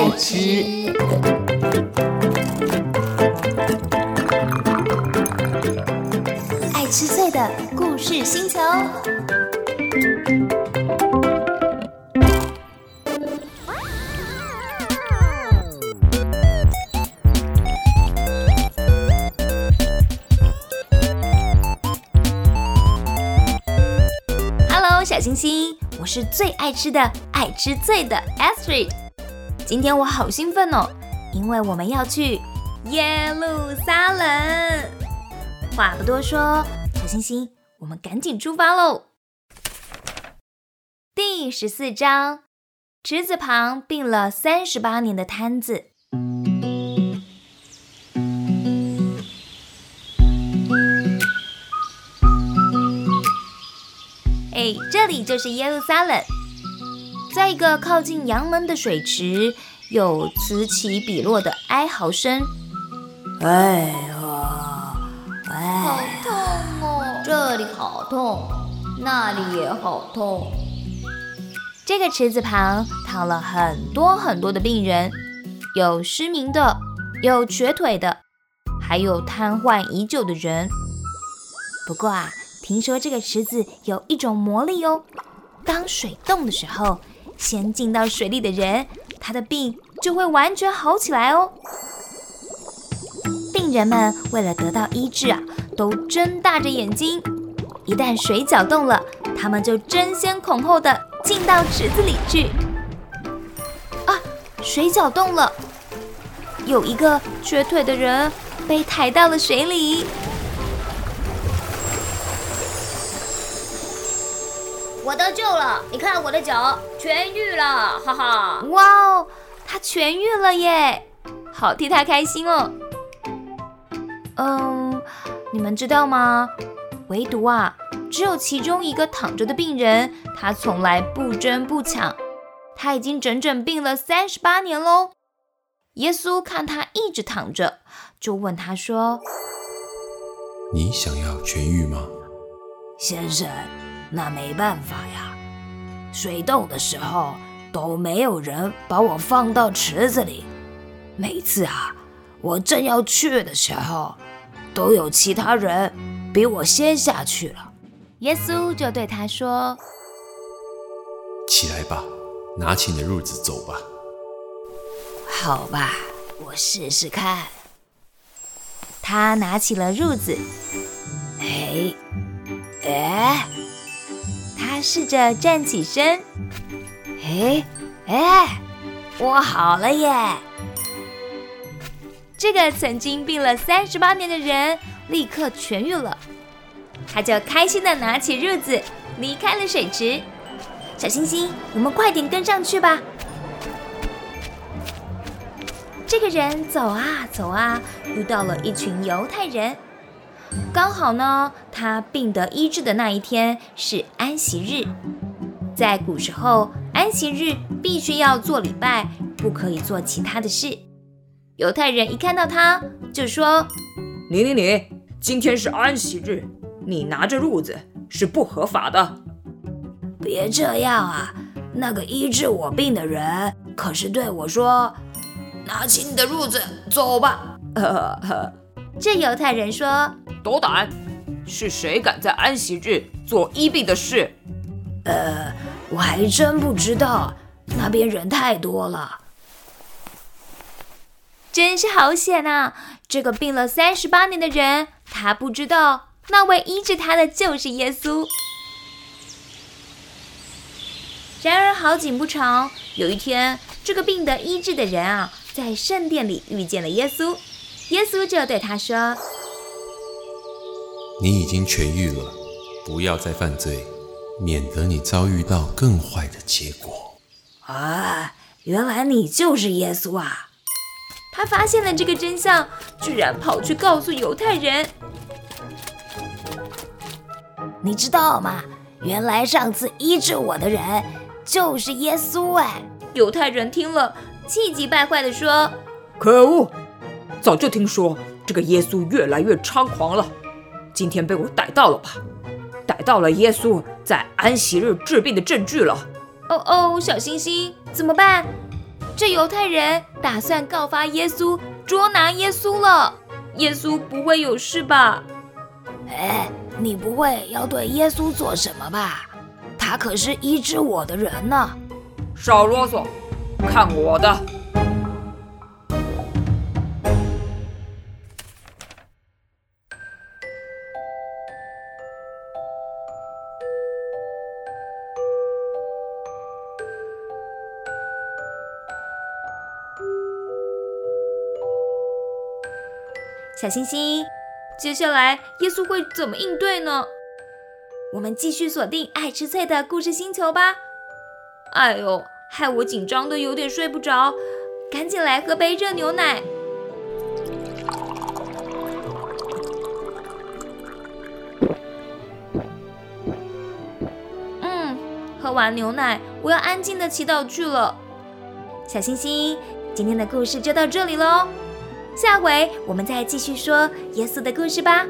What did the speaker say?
爱吃。爱吃脆的故事星球。Hello，小星星，我是最爱吃的爱吃脆的 Astrid。今天我好兴奋哦，因为我们要去耶路撒冷。话不多说，小星星，我们赶紧出发喽！第十四章，池子旁病了三十八年的摊子。哎，这里就是耶路撒冷，在一个靠近阳门的水池，有此起彼落的哀嚎声。哎呀，哎，好痛哦！这里好痛，那里也好痛。这个池子旁躺了很多很多的病人，有失明的，有瘸腿的，还有瘫痪已久的人。不过啊，听说这个池子有一种魔力哦，当水动的时候，先进到水里的人，他的病就会完全好起来哦。病人们为了得到医治啊，都睁大着眼睛。一旦水搅动了，他们就争先恐后的进到池子里去。啊，水搅动了，有一个瘸腿的人被抬到了水里。我得救了！你看我的脚痊愈了，哈哈！哇哦，他痊愈了耶，好替他开心哦。嗯，你们知道吗？唯独啊，只有其中一个躺着的病人，他从来不争不抢，他已经整整病了三十八年喽。耶稣看他一直躺着，就问他说：“你想要痊愈吗？”先生，那没办法呀，水痘的时候都没有人把我放到池子里，每次啊，我正要去的时候，都有其他人比我先下去了。耶稣就对他说：“起来吧，拿起你的褥子走吧。”好吧，我试试看。他拿起了褥子，哎，哎，试着站起身，哎，哎，我好了耶！这个曾经病了三十八年的人立刻痊愈了，他就开心的拿起褥子离开了水池。小星星，我们快点跟上去吧。这个人走啊走啊，遇到了一群犹太人。刚好呢，他病得医治的那一天是安息日。在古时候，安息日必须要做礼拜，不可以做其他的事。犹太人一看到他，就说：“你你你，今天是安息日，你拿着褥子是不合法的。”别这样啊！那个医治我病的人可是对我说：“拿起你的褥子走吧。”这犹太人说：“斗胆！是谁敢在安息日做医病的事？”呃，我还真不知道，那边人太多了。真是好险啊！这个病了三十八年的人，他不知道那位医治他的就是耶稣。然而好景不长，有一天，这个病得医治的人啊，在圣殿里遇见了耶稣。耶稣就对他说：“你已经痊愈了，不要再犯罪，免得你遭遇到更坏的结果。”啊，原来你就是耶稣啊！他发现了这个真相，居然跑去告诉犹太人。你知道吗？原来上次医治我的人就是耶稣哎！犹太人听了，气急败坏地说：“可恶！早就听说这个耶稣越来越猖狂了，今天被我逮到了吧？逮到了耶稣在安息日治病的证据了。”哦哦，小星星，怎么办？这犹太人打算告发耶稣，捉拿耶稣了。耶稣不会有事吧？哎，你不会要对耶稣做什么吧？他可是医治我的人呢。少啰嗦，看我的！小星星，接下来耶稣会怎么应对呢？我们继续锁定爱吃脆的故事星球吧。哎呦，害我紧张的有点睡不着，赶紧来喝杯热牛奶。嗯，喝完牛奶，我要安静的祈祷去了。小星星，今天的故事就到这里喽。下回我们再继续说耶稣的故事吧。